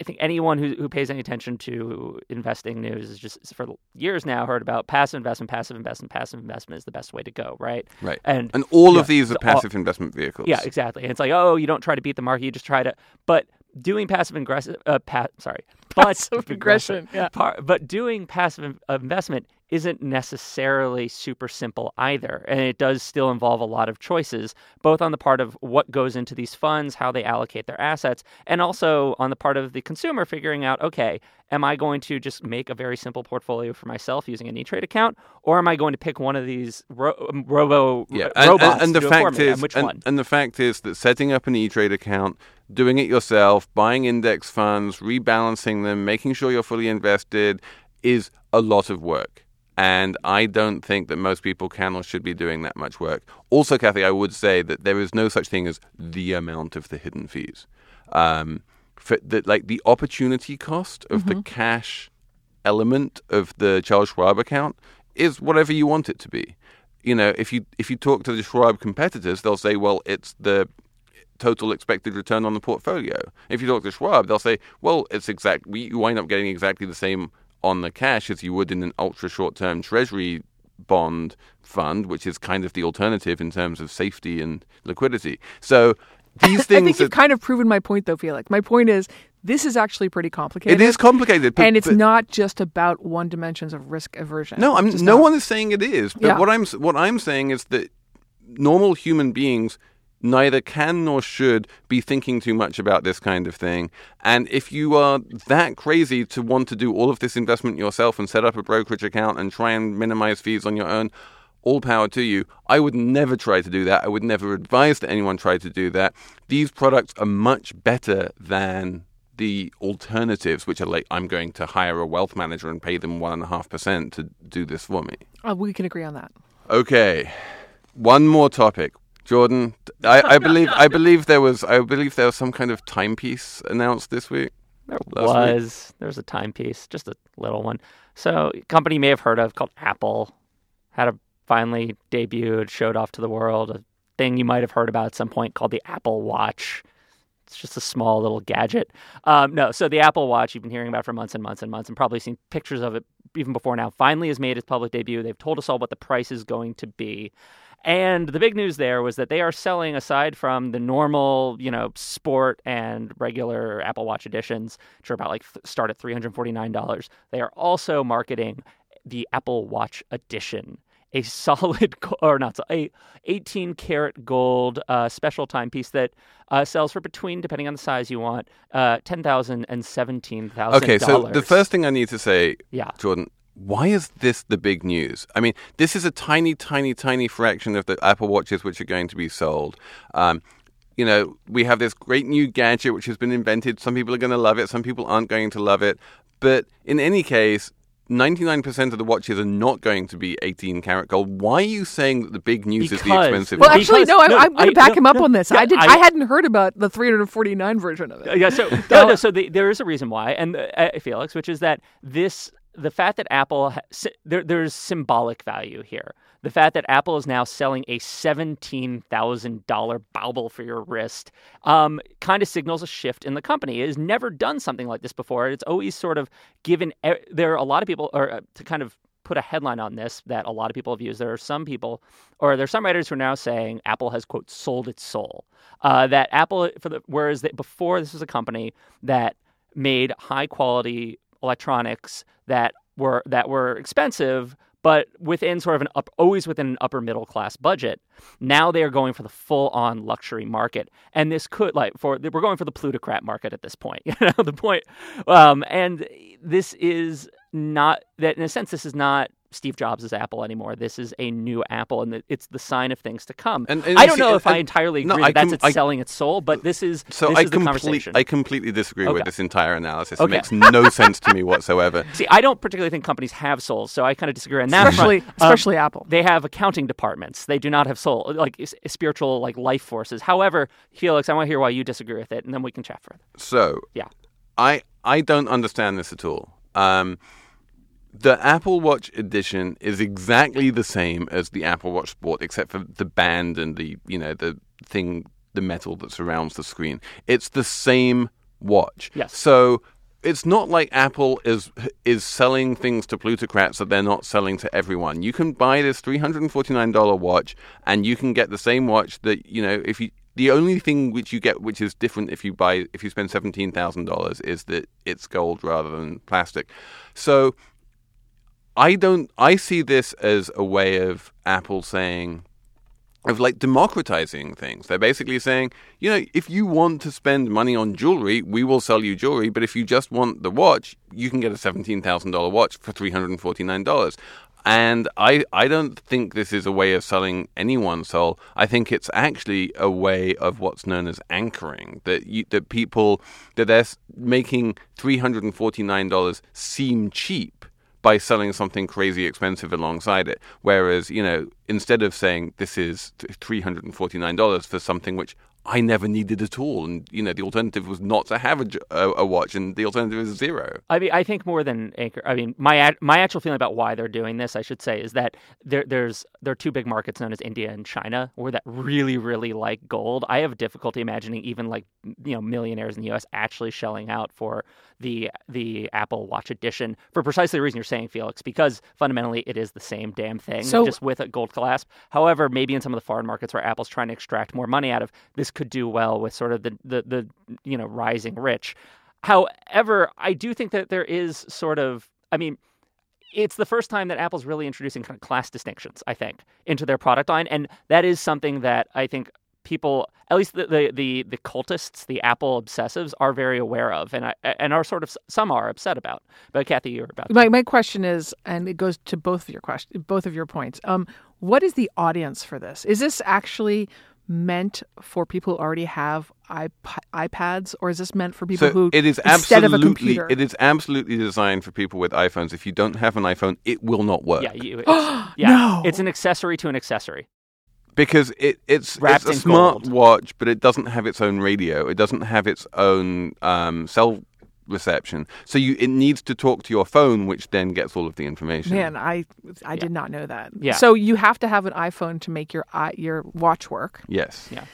I think anyone who, who pays any attention to investing news is just for years now heard about passive investment, passive investment, passive investment is the best way to go, right? Right. And And all yeah, of these are so all- passive investment vehicles. yeah, exactly. And it's like, oh, you don't try to beat the market, you just try to. But doing passive aggressive, uh, pa- sorry, but Passive aggression, yeah. <laughs> par- but doing passive in- investment isn't necessarily super simple either, and it does still involve a lot of choices, both on the part of what goes into these funds, how they allocate their assets, and also on the part of the consumer figuring out, okay, am I going to just make a very simple portfolio for myself using an E-Trade account, or am I going to pick one of these ro- um, robo Yeah, ro- and, robots and, and the do it for fact is, And which and, one? and the fact is that setting up an E-Trade account, doing it yourself, buying index funds, rebalancing them, making sure you're fully invested, is a lot of work. And I don't think that most people can or should be doing that much work. Also, Cathy, I would say that there is no such thing as the amount of the hidden fees. Um, for the, like the opportunity cost of the cash element of the Charles Schwab account is whatever you want it to be. You know, if you if you talk to the Schwab competitors, they'll say, well, it's the total expected return on the portfolio. If you talk to Schwab, they'll say, well, it's exact. We you wind up getting exactly the same on the cash as you would in an ultra short term Treasury bond fund, which is kind of the alternative in terms of safety and liquidity. So these things. <laughs> I think you've kind of proven my point, though, Felix. My point is this is actually pretty complicated. it is complicated, but, and it's but- not just about one dimensions of risk aversion. No, I'm, just no not. one is saying it is. But Yeah. what I'm what I'm saying is that normal human beings neither can nor should be thinking too much about this kind of thing. And if you are that crazy to want to do all of this investment yourself and set up a brokerage account and try and minimize fees on your own, all power to you. I would never try to do that. I would never advise that anyone try to do that. These products are much better than the alternatives, which are like I'm going to hire a wealth manager and pay them one and a half percent to do this for me. Uh, we can agree on that. Okay, one more topic. Jordan, I, I believe I believe there was I believe there was some kind of timepiece announced this week. There last week. was. There was a timepiece, just a little one. So, a company you may have heard of called Apple had a finally debuted, showed off to the world a thing you might have heard about at some point called the Apple Watch. It's just a small little gadget. Um, no, so the Apple Watch you've been hearing about for months and months and months, and probably seen pictures of it even before now. Finally, has made its public debut. They've told us all what the price is going to be. And the big news there was that they are selling, aside from the normal, you know, sport and regular Apple Watch editions, which are about like start at three hundred forty nine dollars. They are also marketing the Apple Watch Edition, a solid <laughs> or not a eighteen karat gold uh, special timepiece that uh, sells for between, depending on the size you want, uh, ten thousand and seventeen thousand. Okay, so the first thing I need to say, Yeah. Jordan, why is this the big news? I mean, this is a tiny, tiny, tiny fraction of the Apple Watches which are going to be sold. Um, you know, we have this great new gadget which has been invented. Some people are going to love it, some people aren't going to love it. But in any case, 99% of the watches are not going to be 18 karat gold. Why are you saying that the big news is the Because- expensive Well, one? actually, no, I, no, I'm going to back no, him up no, on this. yeah, I did. I- I, hadn't heard about the 349 version of Uh, it. yeah, so <laughs> no, no, so the, there is a reason why, and uh, Felix, which is that this the fact that Apple ha- si- there, there's symbolic value here. The fact that Apple is now selling a seventeen thousand dollar bauble for your wrist um, kind of signals a shift in the company. It has never done something like this before. It's always sort of given. There are a lot of people, or uh, to kind of put a headline on this that a lot of people have used. There are some people, or there are some writers who are now saying Apple has quote sold its soul. Uh, that Apple, for the whereas that before this was a company that made high quality electronics that were that were expensive, but within sort of an up, always within an upper middle class budget. Now they are going for the full on luxury market, and this could like for we're going for the plutocrat market at this point. <laughs> You know the point, um, and this is not that in a sense this is not Steve Jobs' is Apple anymore. This is a new Apple, and it's the sign of things to come. And- and I don't see, know if and- I entirely no, agree I that that's com- its I- selling its soul, but this is So this I is the complete, conversation. I completely disagree Okay. with this entire analysis. Okay. It makes no sense to me whatsoever. <laughs> See, I don't particularly think companies have souls, so I kind of disagree on that. front. Especially- Um, especially Apple. They have accounting departments. They do not have soul, like spiritual, like life forces. However, Felix, I want to hear why you disagree with it, and then we can chat further. So Yeah. I I don't understand this at all. Um, the Apple Watch edition is exactly the same as the Apple Watch Sport, except for the band and the you know the thing, the metal that surrounds the screen. It's the same watch. Yes. So it's not like Apple is is selling things to plutocrats that they're not selling to everyone. You can buy this three hundred and forty nine dollar watch, and you can get the same watch that you know if you. The only thing which you get, which is different if you buy, if you spend seventeen thousand dollars, is that it's gold rather than plastic. So, I don't. I see this as a way of Apple saying, of like democratizing things. They're basically saying, you know, if you want to spend money on jewelry, we will sell you jewelry. But if you just want the watch, you can get a seventeen thousand dollar watch for three hundred and forty nine dollars. And I, I don't think this is a way of selling anyone's soul. I think it's actually a way of what's known as anchoring. That you, that people that they're making three hundred and forty nine dollars seem cheap by selling something crazy expensive alongside it. Whereas, you know, instead of saying this is $349 for something which I never needed at all, and, you know, the alternative was not to have a watch, and the alternative is zero. I mean, I think more than anchor. I mean, my my actual feeling about why they're doing this, I should say, is that there there's there are two big markets known as India and China, where that really really like gold. I have difficulty imagining even like you know millionaires in the U.S. actually shelling out for the the Apple Watch edition for precisely the reason you're saying, Felix, because fundamentally it is the same damn thing, So- just with a gold clasp. However, maybe in some of the foreign markets where Apple's trying to extract more money out of, this could do well with sort of the the, the you know rising rich. However, I do think that there is sort of, I mean, it's the first time that Apple's really introducing kind of class distinctions, I think, into their product line, and that is something that I think people, at least the the the, the cultists, the Apple obsessives, are very aware of, and I, and are sort of some are upset about. But Cathy, you're about. to- My my question is, and it goes to both of your question, both of your points. Um, what is the audience for this? Is this actually meant for people who already have iP- iPads, or is this meant for people So who it is instead of a absolutely computer? it is absolutely designed for people with iPhones. If you don't have an iPhone, it will not work. yeah, you, it's, <gasps> yeah, No. it's an accessory to an accessory. Because it, it's it's a in smart gold. watch, but it doesn't have its own radio. It doesn't have its own um, cell reception. So you it needs to talk to your phone, which then gets all of the information. Man, I I did not know that. Yeah. So you have to have an iPhone to make your your watch work, Yes. Yeah.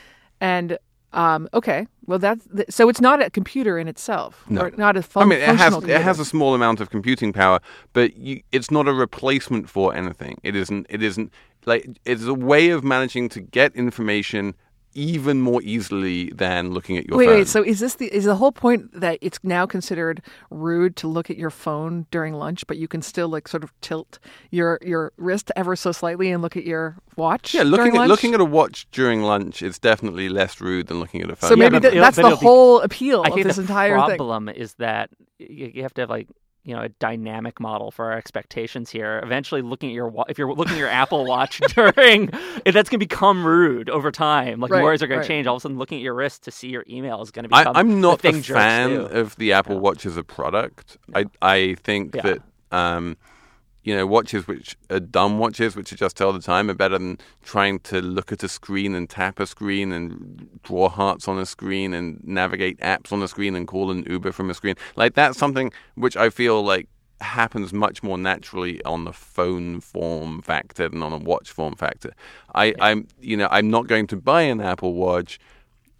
and um, okay, well that's th- so it's not a computer in itself, No. or not a I fun- mean, it has functional it has a small amount of computing power, but you, it's not a replacement for anything. It isn't. It isn't like it's a way of managing to get information even more easily than looking at your Wait, phone. wait. So is this the is the whole point that it's now considered rude to look at your phone during lunch, but you can still like sort of tilt your your wrist ever so slightly and look at your watch? yeah, looking at lunch? looking at a watch during lunch is definitely less rude than looking at a phone. So Yeah, maybe but th- that's the it'll be- whole appeal I of this the entire thing. problem is that you, you have to have like you know a dynamic model for our expectations here. Eventually, looking at your wa- if you're looking at your Apple Watch <laughs> during, if that's going to become rude over time. Like Right, words are going right. to change. All of a sudden, looking at your wrist to see your email is going to I, become. I'm not the a thing jerks fan do. of the Apple Watch as a product. I I think Yeah. that um, you know watches which are dumb watches which adjust all the time are better than trying to look at a screen and tap a screen and draw hearts on a screen and navigate apps on a screen and call an Uber from a screen. Like that's something which I feel like happens much more naturally on the phone form factor than on a watch form factor. I, I'm you know I'm not going to buy an Apple Watch.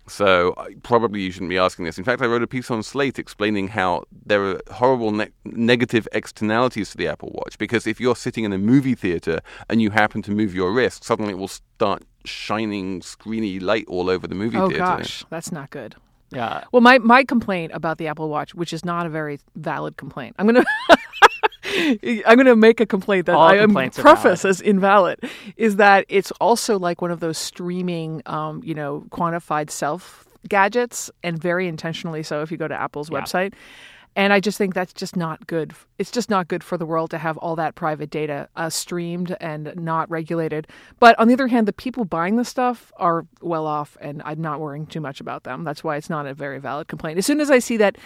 So probably you shouldn't be asking this. In fact, I wrote a piece on Slate explaining how there are horrible ne- negative externalities to the Apple Watch. Because if you're sitting in a movie theater and you happen to move your wrist, suddenly it will start shining screeny light all over the movie Oh theater. gosh, that's not good. Yeah. Well, my, my complaint about the Apple Watch, which is not a very valid complaint, I'm gonna <laughs> <laughs> I'm gonna make a complaint that All I am preface as invalid, is that it's also like one of those streaming, um, you know, quantified self gadgets, and very intentionally so. If you go to Apple's Yeah. website. And I just think that's just not good. It's just not good for the world to have all that private data uh, streamed and not regulated. But on the other hand, the people buying the stuff are well off, and I'm not worrying too much about them. That's why it's not a very valid complaint. As soon as I see that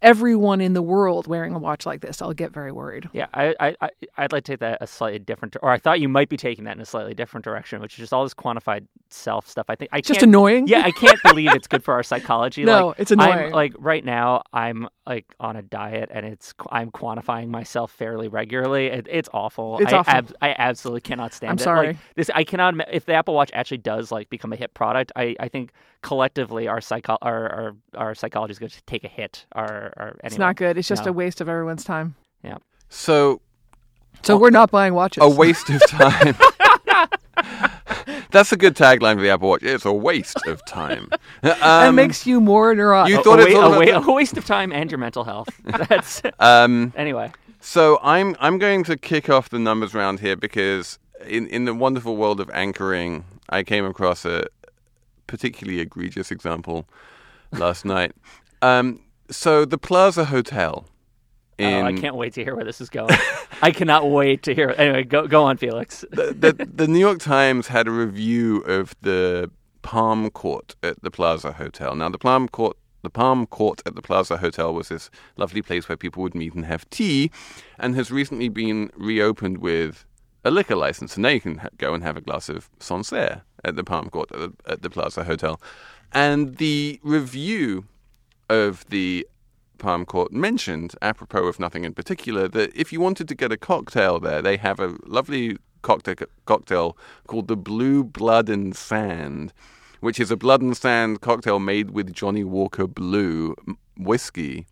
everyone in the world wearing a watch like this, I'll get very worried. Yeah, I, I, I I'd like to take that a slightly different, or I thought you might be taking that in a slightly different direction, which is just all this quantified self stuff. I think I Just can't- annoying? Yeah, I can't believe it's good for our psychology. <laughs> No, like, it's annoying. I'm, like right now, I'm like on a diet, and it's I'm quantifying myself fairly regularly. It, it's awful. It's I, awful. I absolutely cannot stand I'm it. sorry. Like, this I cannot. If the Apple Watch actually does like become a hit product, I, I think collectively our psycho our our, our psychology is going to take a hit. Our, our It's not good. It's just No. a waste of everyone's time. Yeah. So So we're not buying watches. a waste of time. <laughs> <laughs> That's a good tagline for the Apple Watch. It's a waste of time. <laughs> that Um, makes you more neurotic. you thought a, it's wa- a, wa- a waste of time and your mental health. <laughs> That's um, anyway. So I'm I'm going to kick off the numbers round here because in in the wonderful world of anchoring, I came across a particularly egregious example last <laughs> night. Um, so the Plaza Hotel. In, Oh, I can't wait to hear where this is going. <laughs> I cannot wait to hear. Anyway, go go on, Felix. the, the, the New York Times had a review of the Palm Court at the Plaza Hotel. Now, the Palm Court, the Palm Court at the Plaza Hotel was this lovely place where people would meet and have tea, and has recently been reopened with a liquor license. And now you can ha- go and have a glass of Sancerre at the Palm Court at the, at the Plaza Hotel. And the review of the Palm Court mentioned, apropos of nothing in particular, that if you wanted to get a cocktail there, they have a lovely cocktail cocktail called the Blue Blood and Sand, which is a blood and sand cocktail made with Johnnie Walker Blue whiskey,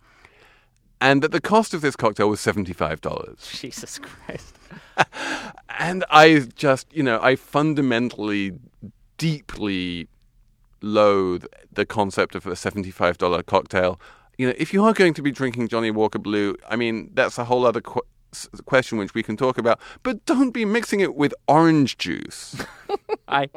and that the cost of this cocktail was seventy five dollars. <laughs> Jesus Christ. <laughs> And I just, you know, I fundamentally, deeply loathe the concept of a $75 cocktail. You know, if you are going to be drinking Johnnie Walker Blue, I mean, that's a whole other qu- question which we can talk about, but don't be mixing it with orange juice. <laughs> I,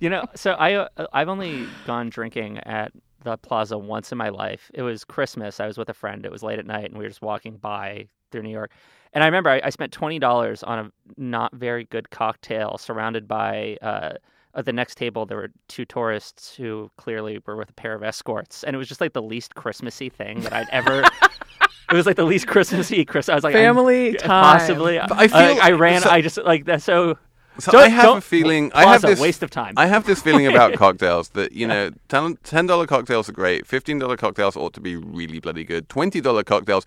you know, so I uh, I've only gone drinking at the plaza once in my life. It was Christmas. I was with a friend. It was late at night, and we were just walking by through New York. And I remember I, I spent twenty dollars on a not very good cocktail, surrounded by. Uh, at the next table, there were two tourists who clearly were with a pair of escorts, and it was just like the least Christmassy thing that I'd ever. <laughs> it was like the least Christmassy Chris. I was like, I'm- Family time. possibly. I uh, feel- I ran. so- I just like that. So So Don't- I have a feeling. I have Plaza, this waste of time. I have this feeling about <laughs> cocktails that you know, ten dollar cocktails are great. Fifteen dollar cocktails ought to be really bloody good. Twenty dollar cocktails,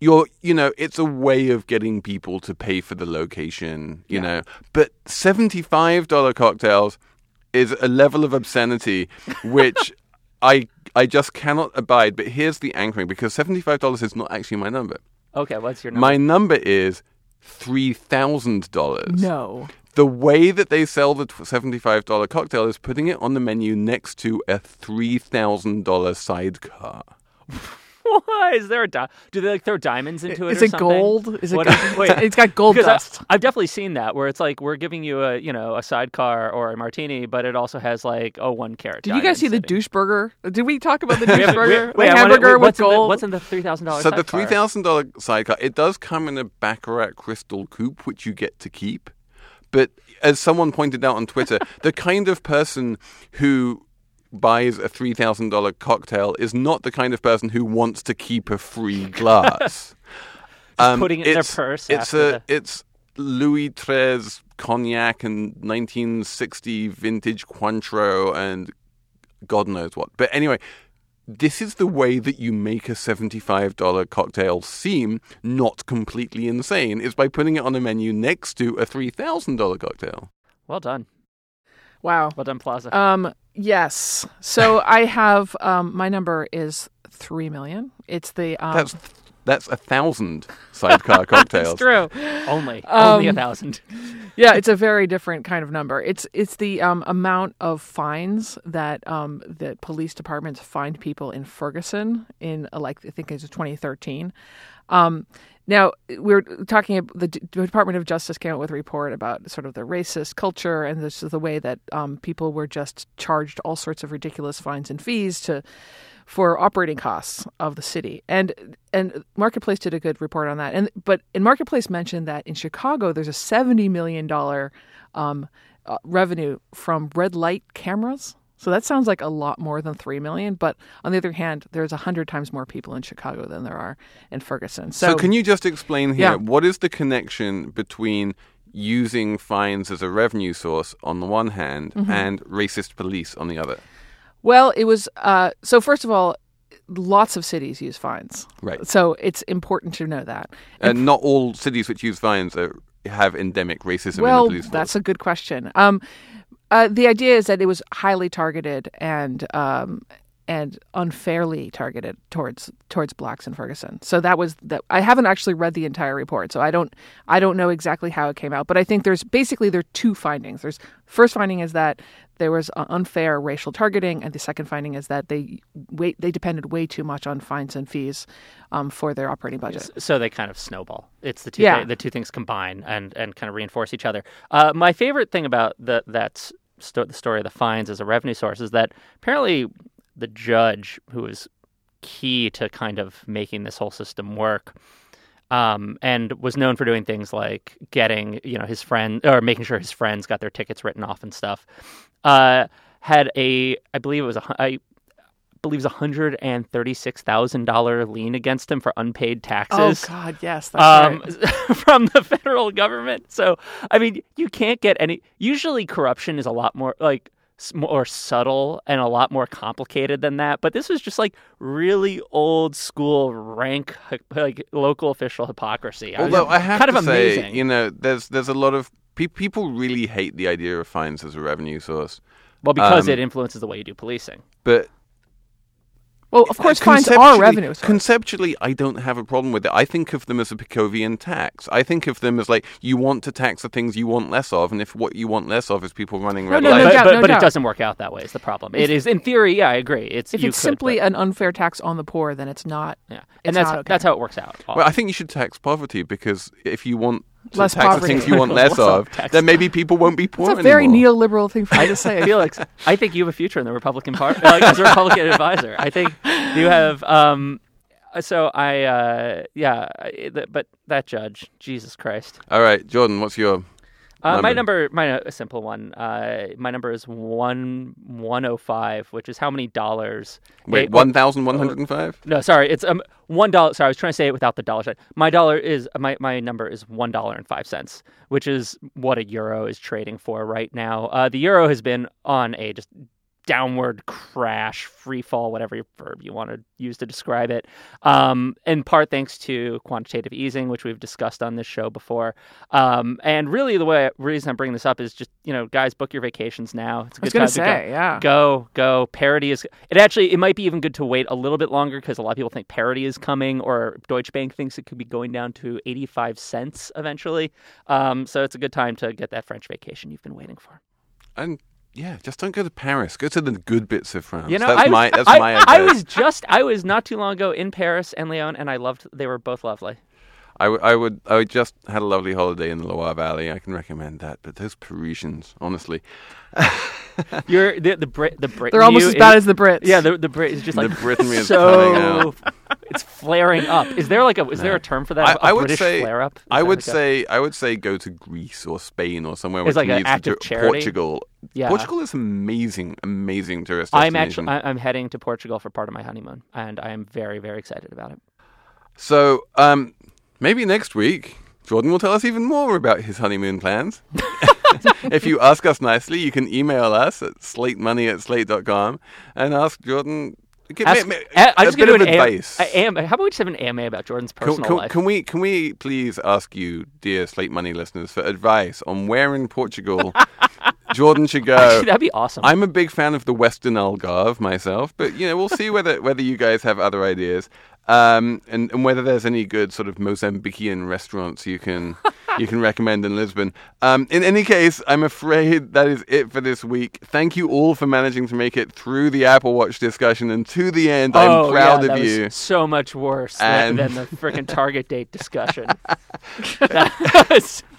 you're you know, it's a way of getting people to pay for the location. You know, but seventy five dollar cocktails is a level of obscenity <laughs> which I I just cannot abide. But here's the anchoring because seventy five dollars is not actually my number. okay, what's your number? My number is three thousand dollars. No. The way that they sell the $75 cocktail is putting it on the menu next to a $3,000 sidecar. <laughs> <laughs> Why is there a di- do they like throw diamonds into it? Is or it something? gold? Is it What- gold? wait, It's got gold because I- dust. I've definitely seen that where it's like we're giving you a you know a sidecar or a martini, but it also has like oh one carat. Did you guys see the diamond douche burger? Did we talk about the sitting. <laughs> douche We burger? wait, the I wanna- hamburger wait, with what's In the, gold. what's in the three thousand dollars? So the $3,000 sidecar, it does come in a Baccarat crystal coupe, which you get to keep. But as someone pointed out on Twitter, <laughs> the kind of person who buys a $3,000 cocktail is not the kind of person who wants to keep a free glass. <laughs> Um, putting it in their purse It's after a it's Louis XIII cognac and 1960 vintage Cointreau and God knows what. But anyway, this is the way that you make a $75 cocktail seem not completely insane is by putting it on a menu next to a $3,000 cocktail. Well done, wow. well done, Plaza. Um. Yes. So <laughs> I have um. My number is three million. It's the um. That's that's a thousand sidecar <laughs> cocktails. it's true. only only a um, thousand. <laughs> Yeah, it's a very different kind of number. It's it's the um, amount of fines that um, that police departments fined people in Ferguson in uh, like I think it's 2013. Um, Now we're talking. About the Department of Justice came out with a report about sort of the racist culture and this is the way that um, people were just charged all sorts of ridiculous fines and fees to for operating costs of the city. And and Marketplace did a good report on that. And but in Marketplace mentioned that in Chicago there's a seventy million dollar um, uh, revenue from red light cameras. So that sounds like a lot more than three million. But on the other hand, there's a hundred times more people in Chicago than there are in Ferguson. So, So, can you just explain here Yeah. what is the connection between using fines as a revenue source on the one hand Mm-hmm. and racist police on the other? Well, it was uh, so. First of all, lots of cities use fines, Right. So it's important to know that. And not all cities which use fines are, have endemic racism in well, the police force. that's a good question. Um, uh, the idea is that it was highly targeted and um, and unfairly targeted towards towards blacks in Ferguson. So that was that. I haven't actually read the entire report, so I don't I don't know exactly how it came out. But I think there's basically there are two findings. There's first finding is that there was unfair racial targeting, and the second finding is that they wait they depended way too much on fines and fees um, for their operating budget. So they kind of snowball. It's the two Yeah. thi- the two things combine and, and kind of reinforce each other. Uh, my favorite thing about the that the story of the fines as a revenue source is that apparently the judge who was key to kind of making this whole system work um, and was known for doing things like getting you know his friend or making sure his friends got their tickets written off and stuff. Uh, had a I believe it was a I believe it was a hundred and thirty six thousand dollar lien against him for unpaid taxes. Oh. God, yes, that's Um, right. <laughs> from the federal government. So, I mean, you can't get any. Usually, corruption is a lot more like more subtle and a lot more complicated than that. But this was just like really old school rank like local official hypocrisy. I was Although I have kind to of say, amazing. you know, there's there's a lot of pe- people really hate the idea of fines as a revenue source, well, because um, it influences the way you do policing. but Well, of uh, course, fines are conceptually- revenue. source. Conceptually, I don't have a problem with it. I think of them as a Pigouvian tax. I think of them as like you want to tax the things you want less of, and if what you want less of is people running red no, lights, but doubt, but, no but it doesn't work out that way. Is the problem? It is in theory. Yeah, I agree. It's if you it's could, simply but- an unfair tax on the poor, then it's not. yeah, and that's not okay. that's how it works out. Well, I think you should tax poverty because if you want to Less tax poverty. the things you want <laughs> less of, then <laughs> maybe people won't be poor It's a very anymore. neoliberal thing for you to say. <laughs> Felix, I think you have a future in the Republican Party like, as a Republican advisor. I think you have. Um, so I, uh, yeah, but that judge, Jesus Christ. All right, Jordan, what's your Uh, my Number. my a simple one. Uh, my number is one one oh five, which is how many dollars? wait one thousand one hundred and five? No, sorry, it's um one dollar. Sorry, I was trying to say it without the dollar sign. My dollar is my my number is one dollar and five cents, which is what a euro is trading for right now. Uh, the euro has been on a just downward crash, free fall, whatever verb you want to use to describe it. Um, in part thanks to quantitative easing, which we've discussed on this show before. Um, and really, the way reason I'm bringing this up is just you know, guys, book your vacations now. It's a I was good gonna time to go say, yeah. go go parity is it actually it might be even good to wait a little bit longer because a lot of people think parity is coming or deutsche bank thinks it could be going down to 85 cents eventually um, so it's a good time to get that french vacation you've been waiting for And yeah, just don't go to Paris. Go to the good bits of France. you know that's I, my that's I, my I was just i was not too long ago in paris and lyon and i loved they were both lovely I, w- I would I would just had a lovely holiday in the Loire Valley. I can recommend that. But those Parisians, honestly, <laughs> you're the the brit the brit They're almost as bad as the Brits. yeah the, the brit is just The like Britanny is so coming <laughs> it's flaring up is there like a is there a term for that I A I would british say flare up Is I would like say I would say go to Greece or Spain or somewhere It's like an needs act to of do- charity? Portugal. Yeah. Portugal is amazing, amazing tourist I'm destination. actually I'm heading to Portugal for part of my honeymoon, and I am very very excited about it. So, um, maybe next week, Jordan will tell us even more about his honeymoon plans. <laughs> if you ask us nicely, you can email us at slatemoney at slate.com and ask Jordan. Give Ask, me, I, I'm a just bit of an advice. AM, how about we just have an AMA about Jordan's Can, personal can- life? can we can we please ask you, dear Slate Money listeners, for advice on where in Portugal <laughs> Jordan should go? Actually, that'd be awesome. I'm a big fan of the Western Algarve myself, but you know we'll see whether whether you guys have other ideas. um, and, and whether there's any good sort of Mozambican restaurants you can you can recommend in Lisbon. Um, in any case, I'm afraid that is it for this week. Thank you all for managing to make it through the Apple Watch discussion and to the end. I'm oh, proud yeah, of that you. Was so much worse And- than, than the freaking Target date discussion. <laughs> <laughs>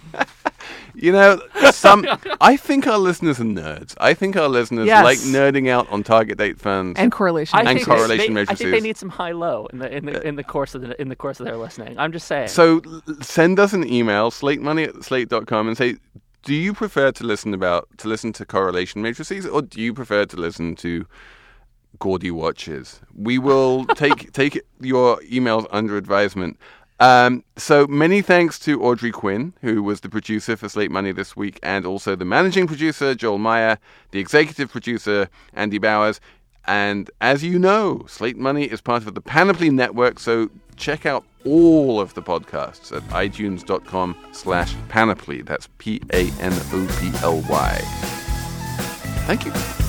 That was- You know, some I think our listeners are nerds. I think our listeners Yes. like nerding out on target date funds. And correlation. I And think they- correlation they, I think they matrices. need some high low in the in the in the course of the in the course of their listening. I'm just saying. So l- send us an email, slatemoney at slate.com, and say, do you prefer to listen about to listen to correlation matrices, or do you prefer to listen to gaudy watches? We will <laughs> take take your emails under advisement. Um, so many thanks to Audrey Quinn, who was the producer for Slate Money this week, and also the managing producer Joel Meyer, the executive producer Andy Bowers. And as you know, Slate Money is part of the Panoply Network, so check out all of the podcasts at itunes.com slash panoply. That's P-A-N-O-P-L-Y. Thank you.